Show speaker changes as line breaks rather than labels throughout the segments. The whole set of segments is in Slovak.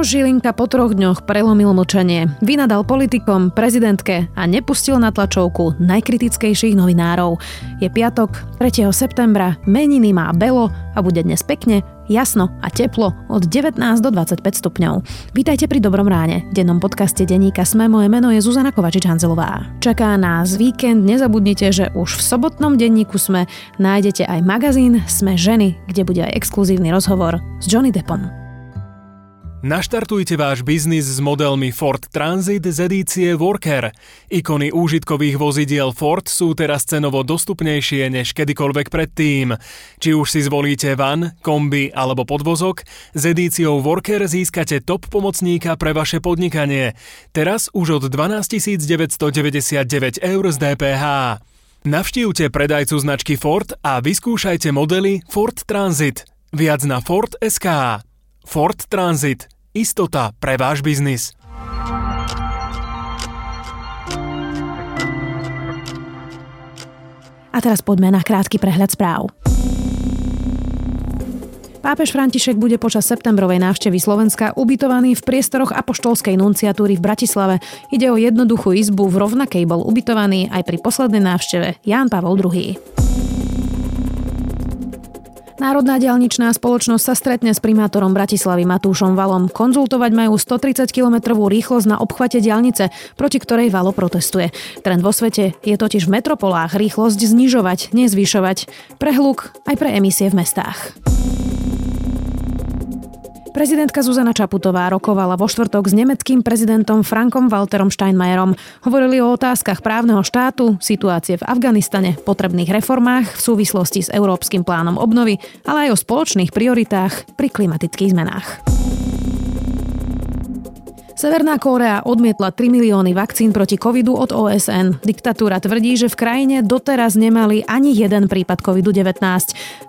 Maroš Žilinka po troch dňoch prelomil mlčanie, vynadal politikom, prezidentke a nepustil na tlačovku najkritickejších novinárov. Je piatok, 3. septembra, meniny má Belo a bude dnes pekne, jasno a teplo od 19 do 25 stupňov. Vítajte pri Dobrom ráne, dennom podcaste denníka Sme. Moje meno je Zuzana Kovačič-Hanzelová. Čaká nás víkend, nezabudnite, že už v sobotnom denníku Sme nájdete aj magazín Sme ženy, kde bude aj exkluzívny rozhovor s Johnny Deppom.
Naštartujte váš biznis s modelmi Ford Transit z edície Worker. Ikony úžitkových vozidiel Ford sú teraz cenovo dostupnejšie než kedykoľvek predtým. Či už si zvolíte van, kombi alebo podvozok, s edíciou Worker získate top pomocníka pre vaše podnikanie. Teraz už od 12 999 eur z DPH. Navštívte predajcu značky Ford a vyskúšajte modely Ford Transit. Viac na Ford SK. Ford Transit. Istota pre váš biznis.
A teraz poďme na krátky prehľad správ. Pápež František bude počas septembrovej návštevy Slovenska ubytovaný v priestoroch apoštolskej nunciatúry v Bratislave. Ide o jednoduchú izbu, v rovnakej bol ubytovaný aj pri poslednej návšteve Ján Pavol II. Národná diaľničná spoločnosť sa stretne s primátorom Bratislavy Matúšom Valom. Konzultovať majú 130 km rýchlosť na obchvate diaľnice, proti ktorej Valo protestuje. Trend vo svete je totiž v metropolách rýchlosť znižovať, nezvyšovať. Pre hluk aj pre emisie v mestách. Prezidentka Zuzana Čaputová rokovala vo štvrtok s nemeckým prezidentom Frankom Walterom Steinmeierom. Hovorili o otázkach právneho štátu, situácie v Afganistane, potrebných reformách v súvislosti s európskym plánom obnovy, ale aj o spoločných prioritách pri klimatických zmenách. Severná Kórea odmietla 3 milióny vakcín proti covidu od OSN. Diktatúra tvrdí, že v krajine doteraz nemali ani jeden prípad covidu-19.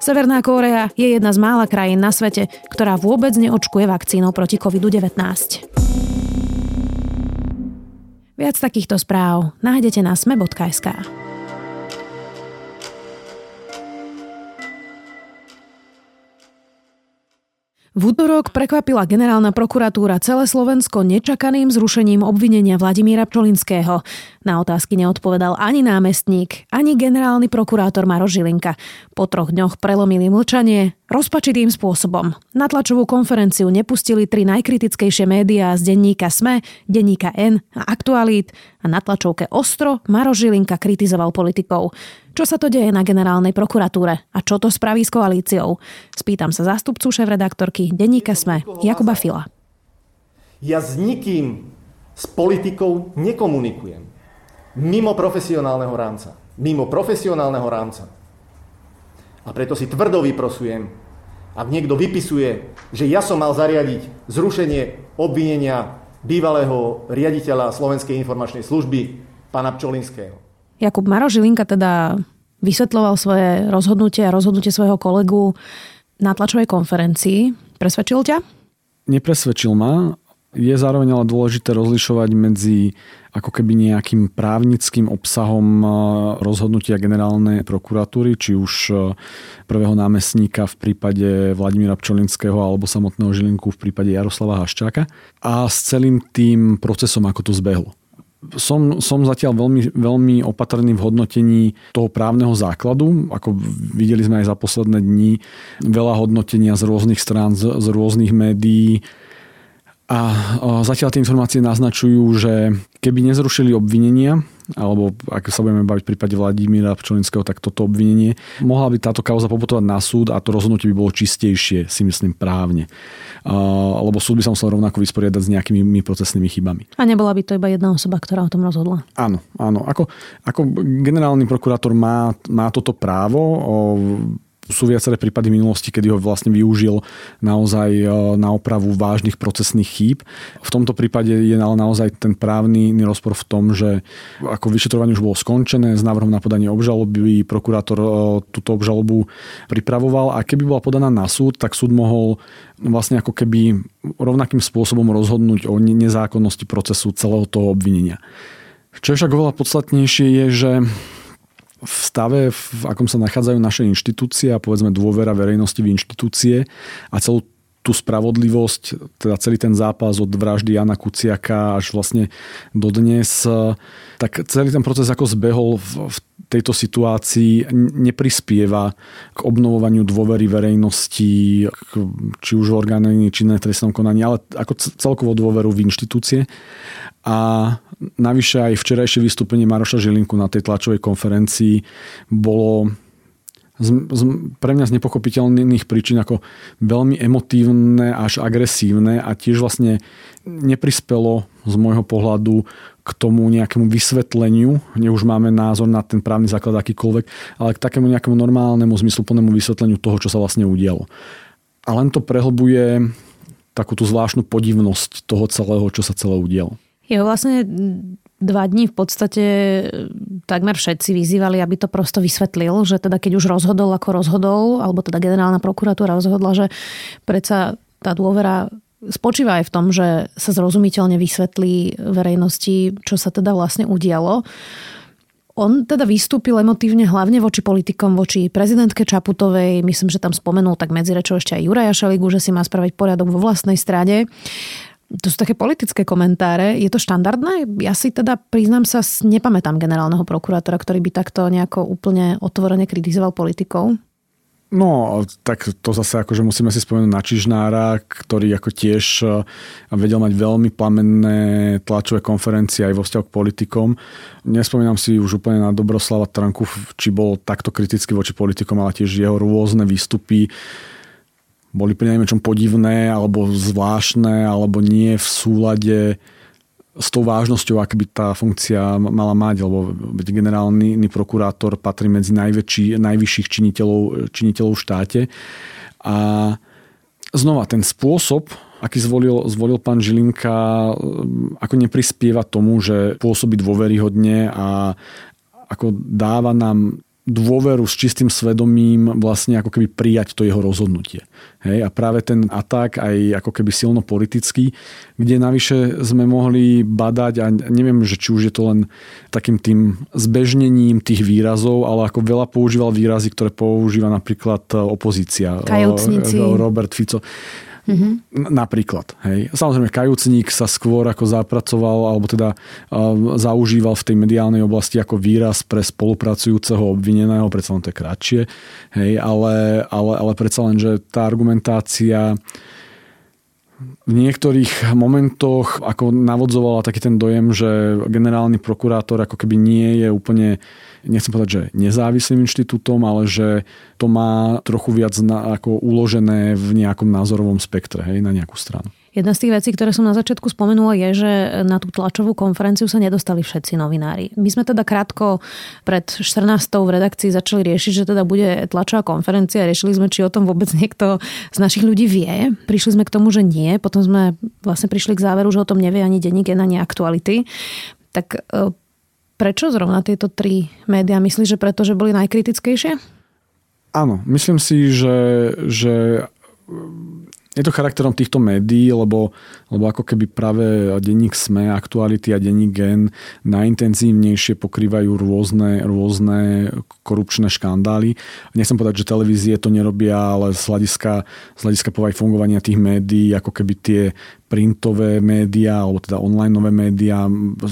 Severná Kórea je jedna z mála krajín na svete, ktorá vôbec neočkuje vakcínou proti covidu-19. Viac takýchto správ nájdete na sme.sk. V útorok prekvapila generálna prokuratúra celé Slovensko nečakaným zrušením obvinenia Vladimíra Pčolinského. Na otázky neodpovedal ani námestník, ani generálny prokurátor Maro Žilinka. Po troch dňoch prelomili mlčanie rozpačitým spôsobom. Na tlačovú konferenciu nepustili tri najkritickejšie médiá z denníka SME, denníka N a Aktualít a na tlačovke Ostro Maro Žilinka kritizoval politikov. Čo sa to deje na generálnej prokuratúre a čo to spraví s koalíciou? Spýtam sa zástupcu šéf-redaktorky denníka SME Jakuba Fila.
Ja s nikým s politikou nekomunikujem. Mimo profesionálneho rámca. Mimo profesionálneho rámca. A preto si tvrdo vyprosujem, ak niekto vypisuje, že ja som mal zariadiť zrušenie obvinenia bývalého riaditeľa Slovenskej informačnej služby, pána Pčolinského.
Jakub Maro Žilinka teda vysvetloval svoje rozhodnutie a rozhodnutie svojho kolegu na tlačovej konferencii. Presvedčil ťa?
Nepresvedčil ma. Je zároveň ale dôležité rozlišovať medzi ako keby nejakým právnickým obsahom e, rozhodnutia generálnej prokuratúry, či už e, prvého námestníka v prípade Vladimíra Pčolinského alebo samotného Žilinku v prípade Jaroslava Haščáka a s celým tým procesom, ako to zbehlo som, som zatiaľ veľmi, veľmi opatrný v hodnotení toho právneho základu. Ako videli sme aj za posledné dni veľa hodnotenia z rôznych strán, z, z rôznych médií. A zatiaľ tie informácie naznačujú, že keby nezrušili obvinenia, alebo ak sa budeme baviť v prípade Vladimíra Pčolinského, tak toto obvinenie, mohla by táto kauza poputovať na súd a to rozhodnutie by bolo čistejšie, si myslím, právne. Lebo súd by sa musel rovnako vysporiadať s nejakými procesnými chybami.
A nebola by to iba jedna osoba, ktorá o tom rozhodla?
Áno, áno. Ako, ako generálny prokurátor má, má toto právo sú viaceré prípady minulosti, kedy ho vlastne využil naozaj e, na opravu vážnych procesných chýb. V tomto prípade je ale naozaj ten právny rozpor v tom, že ako vyšetrovanie už bolo skončené s návrhom na podanie obžaloby, prokurátor e, túto obžalobu pripravoval a keby bola podaná na súd, tak súd mohol vlastne ako keby rovnakým spôsobom rozhodnúť o nezákonnosti procesu celého toho obvinenia. Čo je však oveľa podstatnejšie je, že v stave, v akom sa nachádzajú naše inštitúcie a povedzme dôvera verejnosti v inštitúcie a celú tú spravodlivosť, teda celý ten zápas od vraždy Jana Kuciaka až vlastne dodnes, tak celý ten proces ako zbehol v, v tejto situácii neprispieva k obnovovaniu dôvery verejnosti, či už orgány činné trestnom konaní, ale ako celkovo dôveru v inštitúcie. A navyše aj včerajšie vystúpenie Maroša Žilinku na tej tlačovej konferencii bolo z, z, pre mňa z nepochopiteľných príčin ako veľmi emotívne až agresívne a tiež vlastne neprispelo z môjho pohľadu k tomu nejakému vysvetleniu, ne už máme názor na ten právny základ akýkoľvek, ale k takému nejakému normálnemu zmysluplnému vysvetleniu toho, čo sa vlastne udialo. A len to prehlbuje takú tú zvláštnu podivnosť toho celého, čo sa celé udialo.
Je vlastne dva dní v podstate e, takmer všetci vyzývali, aby to prosto vysvetlil, že teda keď už rozhodol ako rozhodol, alebo teda generálna prokuratúra rozhodla, že predsa tá dôvera spočíva aj v tom, že sa zrozumiteľne vysvetlí verejnosti, čo sa teda vlastne udialo. On teda vystúpil emotívne hlavne voči politikom, voči prezidentke Čaputovej. Myslím, že tam spomenul tak medzirečo ešte aj Juraja Šeligu, že si má spraviť poriadok vo vlastnej strade. To sú také politické komentáre. Je to štandardné? Ja si teda, priznám sa, nepamätám generálneho prokurátora, ktorý by takto nejako úplne otvorene kritizoval politikov.
No, tak to zase akože musíme si spomenúť na Čižnára, ktorý ako tiež eh, vedel mať veľmi plamenné tlačové konferencie aj vo vzťahu k politikom. Nespomínam si už úplne na Dobroslava Tranku, či bol takto kritický voči politikom, ale tiež jeho rôzne výstupy boli pri najmenšom podivné alebo zvláštne alebo nie v súlade s tou vážnosťou, ak by tá funkcia mala mať, lebo generálny prokurátor patrí medzi najväčší, najvyšších činiteľov, činiteľov v štáte. A znova, ten spôsob, aký zvolil, zvolil pán Žilinka, ako neprispieva tomu, že pôsobí dôveryhodne a ako dáva nám dôveru s čistým svedomím vlastne ako keby prijať to jeho rozhodnutie. Hej? A práve ten atak aj ako keby silno politický, kde navyše sme mohli badať a neviem, že či už je to len takým tým zbežnením tých výrazov, ale ako veľa používal výrazy, ktoré používa napríklad opozícia.
Kajúcnici.
Robert Fico. Mm-hmm. Napríklad. Hej. Samozrejme, kajúcník sa skôr ako zapracoval, alebo teda uh, zaužíval v tej mediálnej oblasti ako výraz pre spolupracujúceho obvineného, predsa len to je kratšie, hej, ale, ale, ale predsa len, že tá argumentácia v niektorých momentoch ako navodzovala taký ten dojem, že generálny prokurátor ako keby nie je úplne nechcem povedať, že nezávislým inštitútom, ale že to má trochu viac na, ako uložené v nejakom názorovom spektre, hej, na nejakú stranu.
Jedna z tých vecí, ktoré som na začiatku spomenula, je, že na tú tlačovú konferenciu sa nedostali všetci novinári. My sme teda krátko pred 14. v redakcii začali riešiť, že teda bude tlačová konferencia. Riešili sme, či o tom vôbec niekto z našich ľudí vie. Prišli sme k tomu, že nie. Potom sme vlastne prišli k záveru, že o tom nevie ani denník, ani aktuality. Tak e, Prečo zrovna tieto tri médiá? Myslíš, že preto, že boli najkritickejšie?
Áno, myslím si, že, že je to charakterom týchto médií, lebo, lebo ako keby práve denník SME, aktuality a denník GEN najintenzívnejšie pokrývajú rôzne, rôzne korupčné škandály. Nechcem povedať, že televízie to nerobia, ale z hľadiska, z hľadiska fungovania tých médií, ako keby tie printové médiá, alebo teda online nové médiá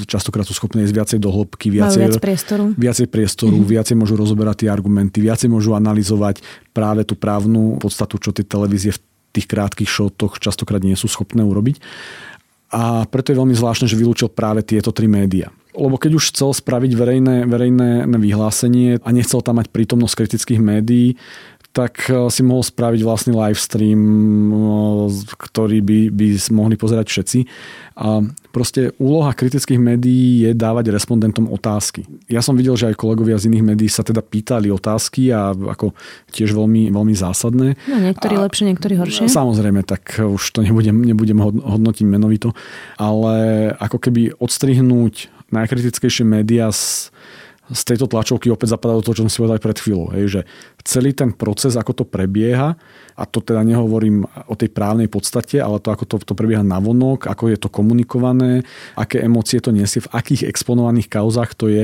častokrát sú schopné ísť viacej do hĺbky, viacej,
viac priestoru,
viacej, priestoru mm-hmm. viacej môžu rozoberať tie argumenty, viacej môžu analyzovať práve tú právnu podstatu, čo tie televízie v tých krátkých šotoch častokrát nie sú schopné urobiť. A preto je veľmi zvláštne, že vylúčil práve tieto tri médiá. Lebo keď už chcel spraviť verejné, verejné vyhlásenie a nechcel tam mať prítomnosť kritických médií, tak eh, si mohol spraviť vlastný live stream, eh, ktorý by, by mohli pozerať všetci. A proste úloha kritických médií je dávať respondentom otázky. Ja som videl, že aj kolegovia z iných médií sa teda pýtali otázky a ako tiež veľmi, veľmi zásadné.
No niektorí a, lepšie, niektorí horšie.
Samozrejme, tak už to nebudem, nebudem hodnotiť menovito, ale ako keby odstrihnúť najkritickejšie médiá z z tejto tlačovky opäť zapadá do toho, čo som si povedal pred chvíľou. Hej, že celý ten proces, ako to prebieha, a to teda nehovorím o tej právnej podstate, ale to, ako to, to prebieha navonok, ako je to komunikované, aké emócie to nesie, v akých exponovaných kauzách to je,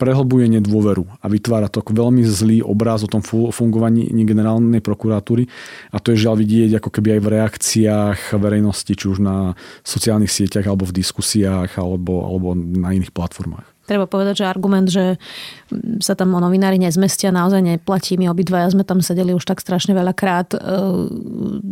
prehlbuje nedôveru a vytvára to veľmi zlý obraz o tom fungovaní generálnej prokuratúry a to je žiaľ vidieť ako keby aj v reakciách verejnosti, či už na sociálnych sieťach alebo v diskusiách alebo, alebo na iných platformách
treba povedať, že argument, že sa tam novinári nezmestia, naozaj neplatí. My obidvaja sme tam sedeli už tak strašne veľakrát, e,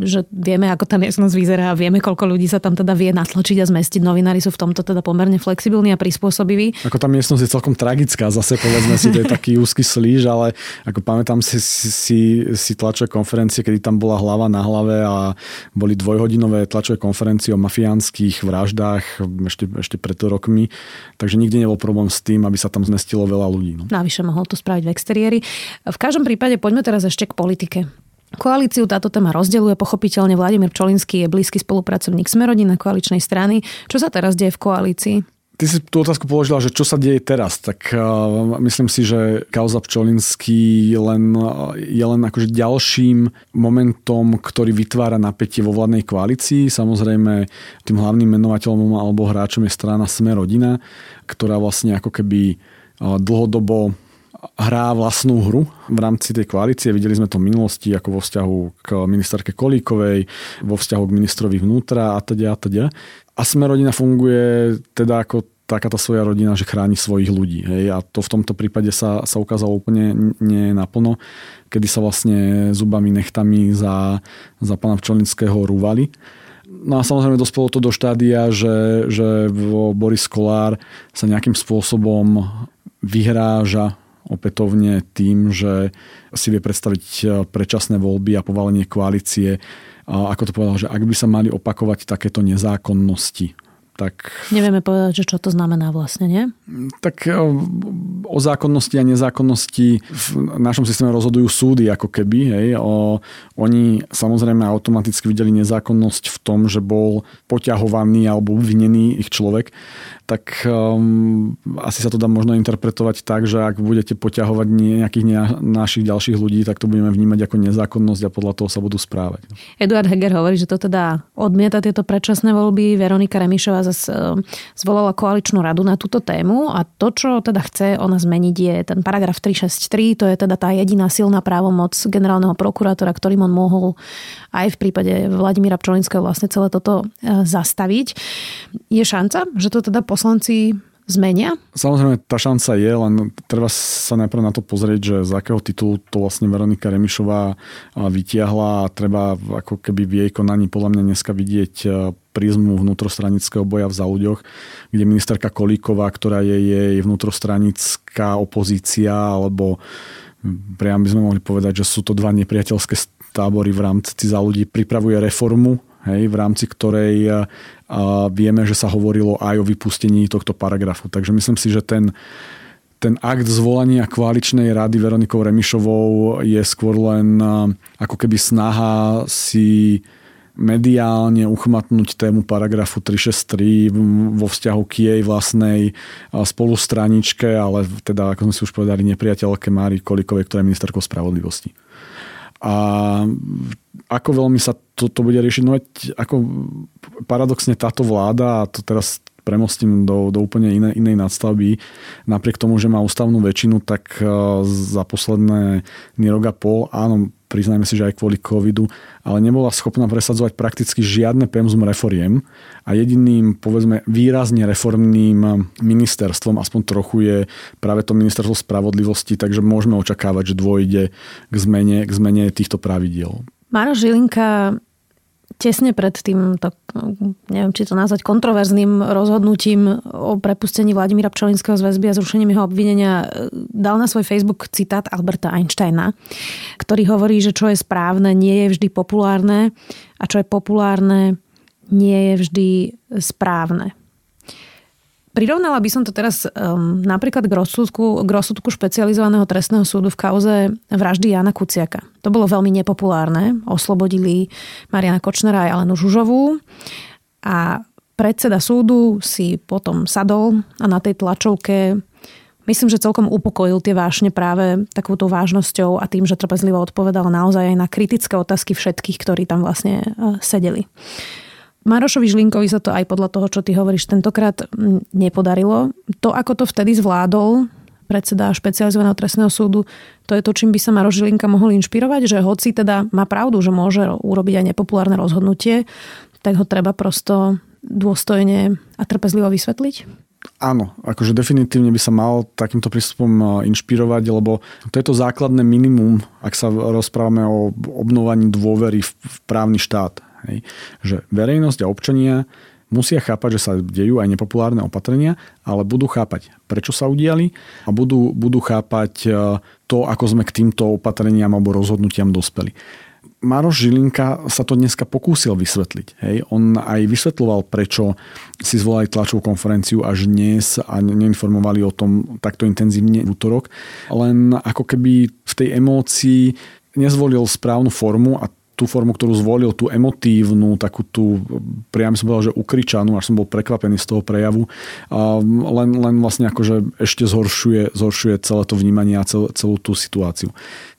že vieme, ako tá miestnosť vyzerá a vieme, koľko ľudí sa tam teda vie natlačiť a zmestiť. Novinári sú v tomto teda pomerne flexibilní a prispôsobiví.
Ako tá miestnosť je celkom tragická, zase povedzme si, to je taký úzky slíž, ale ako pamätám si, si, si tlačové konferencie, kedy tam bola hlava na hlave a boli dvojhodinové tlačové konferencie o mafiánskych vraždách ešte, ešte pred rokmi, takže nikdy nebol problém s tým, aby sa tam zmestilo veľa ľudí. No.
Navyše mohol to spraviť v exteriéri. V každom prípade poďme teraz ešte k politike. Koalíciu táto téma rozdeľuje pochopiteľne Vladimír Čolinský je blízky spolupracovník Smerodina koaličnej strany. Čo sa teraz deje v koalícii?
Ty si tú otázku položila, že čo sa deje teraz, tak uh, myslím si, že kauza Pčolinský len, je len akože ďalším momentom, ktorý vytvára napätie vo vládnej koalícii. Samozrejme, tým hlavným menovateľom alebo hráčom je strana Sme rodina, ktorá vlastne ako keby uh, dlhodobo hrá vlastnú hru v rámci tej koalície. Videli sme to v minulosti ako vo vzťahu k ministerke Kolíkovej, vo vzťahu k ministrovi vnútra a teda a teda. A sme rodina funguje teda ako takáto svoja rodina, že chráni svojich ľudí. Hej? A to v tomto prípade sa, sa ukázalo úplne nie naplno, kedy sa vlastne zubami, nechtami za, za pána Pčolinského rúvali. No a samozrejme dospelo to do štádia, že, že Boris Kolár sa nejakým spôsobom vyhráža opätovne tým, že si vie predstaviť predčasné voľby a povalenie koalície. Ako to povedal, že ak by sa mali opakovať takéto nezákonnosti, tak...
Nevieme povedať, že čo to znamená vlastne, nie?
Tak e, o zákonnosti a nezákonnosti v našom systéme rozhodujú súdy ako keby. Hej. O, oni samozrejme automaticky videli nezákonnosť v tom, že bol poťahovaný alebo obvinený ich človek tak um, asi sa to dá možno interpretovať tak, že ak budete poťahovať nejakých ne- našich ďalších ľudí, tak to budeme vnímať ako nezákonnosť a podľa toho sa budú správať.
Eduard Heger hovorí, že to teda odmieta tieto predčasné voľby. Veronika Remišová zase um, zvolala koaličnú radu na túto tému a to, čo teda chce ona zmeniť, je ten paragraf 363, to je teda tá jediná silná právomoc generálneho prokurátora, ktorým on mohol aj v prípade Vladimíra Pčolinského vlastne celé toto uh, zastaviť. Je šanca, že to teda poslanci zmenia?
Samozrejme, tá šanca je, len treba sa najprv na to pozrieť, že z akého titulu to vlastne Veronika Remišová vytiahla a treba ako keby v jej konaní podľa mňa dneska vidieť prízmu vnútrostranického boja v záľuďoch, kde ministerka Kolíková, ktorá je jej vnútrostranická opozícia, alebo priam by sme mohli povedať, že sú to dva nepriateľské tábory v rámci za ľudí, pripravuje reformu hej, v rámci ktorej a vieme, že sa hovorilo aj o vypustení tohto paragrafu. Takže myslím si, že ten, ten akt zvolania koaličnej rady Veronikou Remišovou je skôr len ako keby snaha si mediálne uchmatnúť tému paragrafu 363 vo vzťahu k jej vlastnej spolustraničke, ale teda, ako sme si už povedali, nepriateľke Mári Kolikovej, ktorá je ministerkou spravodlivosti. A ako veľmi sa toto bude riešiť? No veď ako paradoxne táto vláda, a to teraz premostím do, do úplne inej, inej nadstavby. Napriek tomu, že má ústavnú väčšinu, tak e, za posledné a pol, áno, priznajme si, že aj kvôli covidu, ale nebola schopná presadzovať prakticky žiadne pemzum reforiem a jediným, povedzme, výrazne reformným ministerstvom, aspoň trochu je práve to ministerstvo spravodlivosti, takže môžeme očakávať, že dôjde k zmene, k zmene týchto pravidiel.
Maroš Žilinka tesne pred tým, to, neviem, či to nazvať kontroverzným rozhodnutím o prepustení Vladimíra Pčolinského z väzby a zrušením jeho obvinenia dal na svoj Facebook citát Alberta Einsteina, ktorý hovorí, že čo je správne, nie je vždy populárne a čo je populárne, nie je vždy správne. Prirovnala by som to teraz um, napríklad k rozsudku, k rozsudku špecializovaného trestného súdu v kauze vraždy Jana Kuciaka. To bolo veľmi nepopulárne. Oslobodili Mariana Kočnera aj Alenu Žužovú a predseda súdu si potom sadol a na tej tlačovke myslím, že celkom upokojil tie vášne práve takouto vážnosťou a tým, že trpezlivo odpovedal naozaj aj na kritické otázky všetkých, ktorí tam vlastne e, sedeli. Marošovi Žlinkovi sa to aj podľa toho, čo ty hovoríš, tentokrát nepodarilo. To, ako to vtedy zvládol, predseda špecializovaného trestného súdu, to je to, čím by sa Maroš Žilinka mohol inšpirovať, že hoci teda má pravdu, že môže urobiť aj nepopulárne rozhodnutie, tak ho treba prosto dôstojne a trpezlivo vysvetliť?
Áno, akože definitívne by sa mal takýmto prístupom e, inšpirovať, lebo to je to základné minimum, ak sa rozprávame o obnovaní dôvery v právny štát. Hej. Že verejnosť a občania musia chápať, že sa dejú aj nepopulárne opatrenia, ale budú chápať, prečo sa udiali a budú, budú chápať e, to, ako sme k týmto opatreniam alebo rozhodnutiam dospeli. Maroš Žilinka sa to dneska pokúsil vysvetliť. Hej. On aj vysvetloval, prečo si zvolali tlačovú konferenciu až dnes a neinformovali o tom takto intenzívne v útorok. Len ako keby v tej emócii nezvolil správnu formu a tú formu, ktorú zvolil, tú emotívnu, takú tú, priam som povedal, že ukričanú, až som bol prekvapený z toho prejavu, len, len vlastne akože ešte zhoršuje, zhoršuje celé to vnímanie a cel, celú tú situáciu.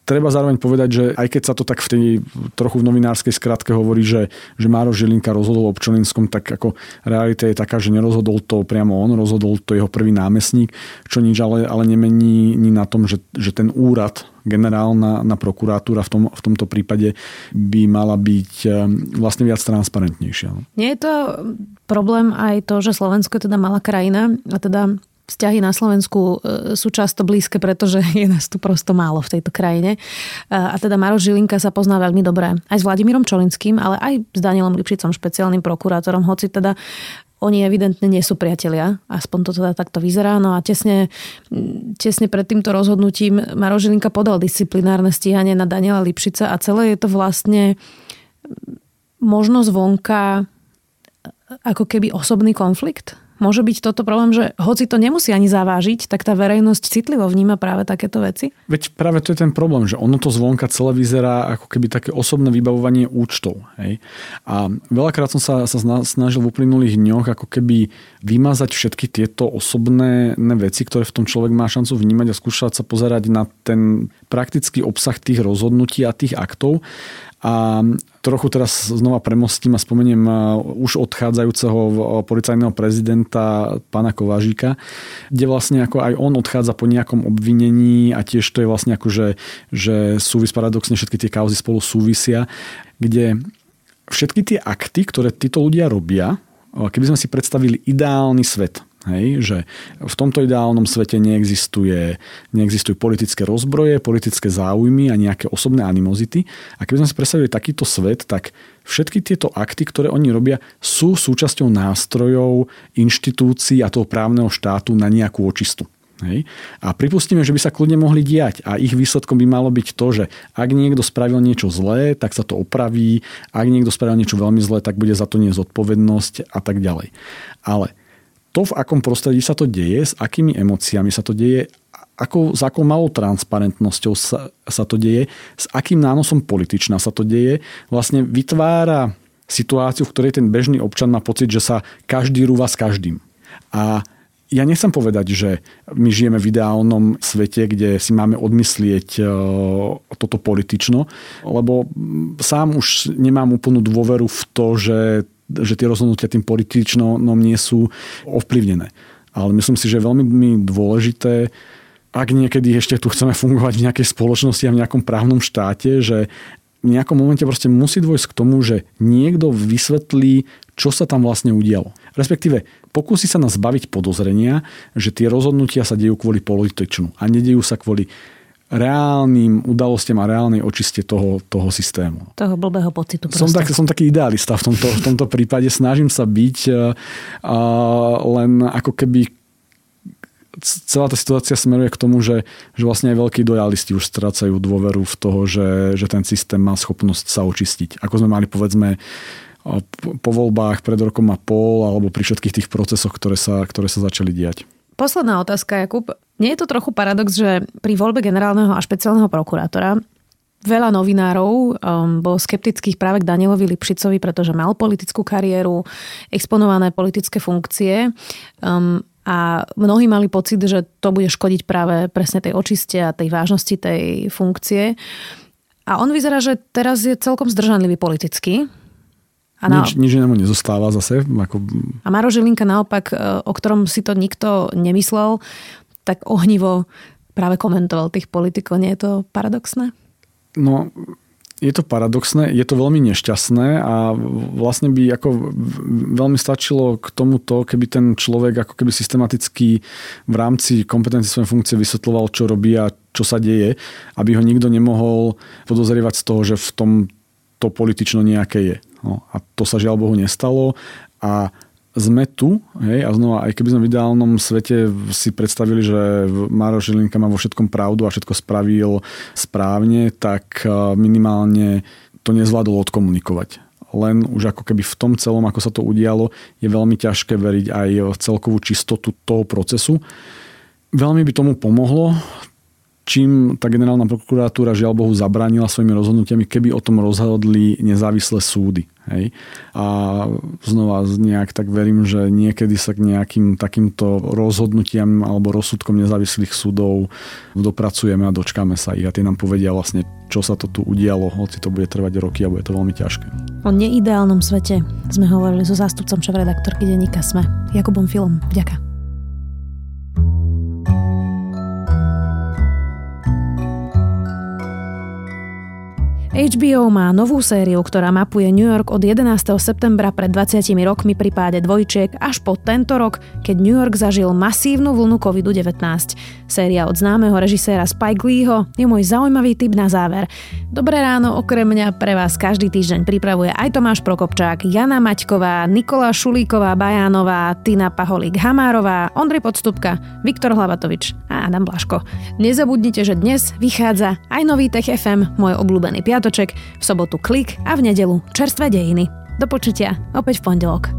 Treba zároveň povedať, že aj keď sa to tak v trochu v novinárskej skratke hovorí, že, že Máro Žilinka rozhodol o Pčolinskom, tak ako realita je taká, že nerozhodol to priamo on, rozhodol to jeho prvý námestník, čo nič ale, ale nemení ni na tom, že, že ten úrad generálna na prokuratúra v, tom, v tomto prípade by mala byť eh, vlastne viac transparentnejšia.
Nie je to problém aj to, že Slovensko je teda malá krajina a teda vzťahy na Slovensku e, sú často blízke, pretože je nás tu prosto málo v tejto krajine. E, a teda Maro Žilinka sa pozná veľmi dobre aj s Vladimírom Čolinským, ale aj s Danielom Lipšicom, špeciálnym prokurátorom, hoci teda oni evidentne nie sú priatelia, aspoň to teda takto vyzerá. No a tesne, tesne pred týmto rozhodnutím Maro Žilinka podal disciplinárne stíhanie na Daniela Lipšica a celé je to vlastne možno zvonka ako keby osobný konflikt Môže byť toto problém, že hoci to nemusí ani zavážiť, tak tá verejnosť citlivo vníma práve takéto veci?
Veď práve to je ten problém, že ono to zvonka celé vyzerá ako keby také osobné vybavovanie účtov. Hej? A veľakrát som sa, sa snažil v uplynulých dňoch ako keby vymazať všetky tieto osobné veci, ktoré v tom človek má šancu vnímať a skúšať sa pozerať na ten praktický obsah tých rozhodnutí a tých aktov a trochu teraz znova premostím a spomeniem už odchádzajúceho policajného prezidenta pána Kovážika, kde vlastne ako aj on odchádza po nejakom obvinení a tiež to je vlastne ako, že, že súvis paradoxne všetky tie kauzy spolu súvisia, kde všetky tie akty, ktoré títo ľudia robia, keby sme si predstavili ideálny svet, Hej, že v tomto ideálnom svete neexistuje, neexistujú politické rozbroje, politické záujmy a nejaké osobné animozity. A keby sme si predstavili takýto svet, tak všetky tieto akty, ktoré oni robia, sú súčasťou nástrojov, inštitúcií a toho právneho štátu na nejakú očistu. Hej. A pripustíme, že by sa kľudne mohli diať a ich výsledkom by malo byť to, že ak niekto spravil niečo zlé, tak sa to opraví, ak niekto spravil niečo veľmi zlé, tak bude za to nie zodpovednosť a tak ďalej. Ale to, v akom prostredí sa to deje, s akými emóciami sa to deje, ako, s akou malou transparentnosťou sa, sa to deje, s akým nánosom političná sa to deje, vlastne vytvára situáciu, v ktorej ten bežný občan má pocit, že sa každý rúva s každým. A ja nechcem povedať, že my žijeme v ideálnom svete, kde si máme odmyslieť e, toto politično, lebo sám už nemám úplnú dôveru v to, že že tie rozhodnutia tým političnom nie sú ovplyvnené. Ale myslím si, že je veľmi dôležité, ak niekedy ešte tu chceme fungovať v nejakej spoločnosti a v nejakom právnom štáte, že v nejakom momente proste musí dôjsť k tomu, že niekto vysvetlí, čo sa tam vlastne udialo. Respektíve pokúsi sa nás zbaviť podozrenia, že tie rozhodnutia sa dejú kvôli političnu a nedejú sa kvôli reálnym udalostiam a reálnej očiste toho, toho systému.
Toho blbého pocitu.
Som, tak, som taký idealista v tomto, v tomto prípade. Snažím sa byť uh, len ako keby celá tá situácia smeruje k tomu, že, že vlastne aj veľkí dojalisti už strácajú dôveru v toho, že, že ten systém má schopnosť sa očistiť. Ako sme mali povedzme po voľbách pred rokom a pol alebo pri všetkých tých procesoch, ktoré sa, ktoré sa začali diať.
Posledná otázka, Jakub. Nie je to trochu paradox, že pri voľbe generálneho a špeciálneho prokurátora veľa novinárov um, bolo skeptických práve k Danielovi Lipšicovi, pretože mal politickú kariéru, exponované politické funkcie. Um, a mnohí mali pocit, že to bude škodiť práve presne tej očiste a tej vážnosti tej funkcie. A on vyzerá, že teraz je celkom zdržanlivý politicky.
A na... nič, nič nemu nezostáva zase. Ako...
A Maro Žilinka naopak, e, o ktorom si to nikto nemyslel, tak ohnivo práve komentoval tých politikov. Nie je to paradoxné?
No, je to paradoxné, je to veľmi nešťastné a vlastne by ako veľmi stačilo k tomuto, keby ten človek ako keby systematicky v rámci kompetencie svojej funkcie vysvetloval, čo robí a čo sa deje, aby ho nikto nemohol podozrievať z toho, že v tom to politično nejaké je. No, a to sa žiaľ Bohu nestalo a sme tu, hej, a znova, aj keby sme v ideálnom svete si predstavili, že Maro Žilinka má vo všetkom pravdu a všetko spravil správne, tak e, minimálne to nezvládol odkomunikovať. Len už ako keby v tom celom, ako sa to udialo, je veľmi ťažké veriť aj v celkovú čistotu toho procesu. Veľmi by tomu pomohlo čím tá generálna prokuratúra žiaľ Bohu zabránila svojimi rozhodnutiami, keby o tom rozhodli nezávislé súdy. Hej. A znova nejak tak verím, že niekedy sa k nejakým takýmto rozhodnutiam alebo rozsudkom nezávislých súdov dopracujeme a dočkáme sa ich a tie nám povedia vlastne, čo sa to tu udialo, hoci to bude trvať roky a bude to veľmi ťažké.
O neideálnom svete sme hovorili so zástupcom šéf-redaktorky denníka SME, Jakubom Filom. Ďakujem. HBO má novú sériu, ktorá mapuje New York od 11. septembra pred 20 rokmi pri páde dvojčiek až po tento rok, keď New York zažil masívnu vlnu COVID-19. Séria od známeho režiséra Spike Leeho je môj zaujímavý tip na záver. Dobré ráno okrem mňa pre vás každý týždeň pripravuje aj Tomáš Prokopčák, Jana Maťková, Nikola Šulíková Bajánová, Tina Paholík Hamárová, Ondrej Podstupka, Viktor Hlavatovič a Adam Blaško. Nezabudnite, že dnes vychádza aj nový Tech FM, môj obľúbený piatok Piatoček, v sobotu Klik a v nedelu Čerstvé dejiny. Do počutia opäť v pondelok.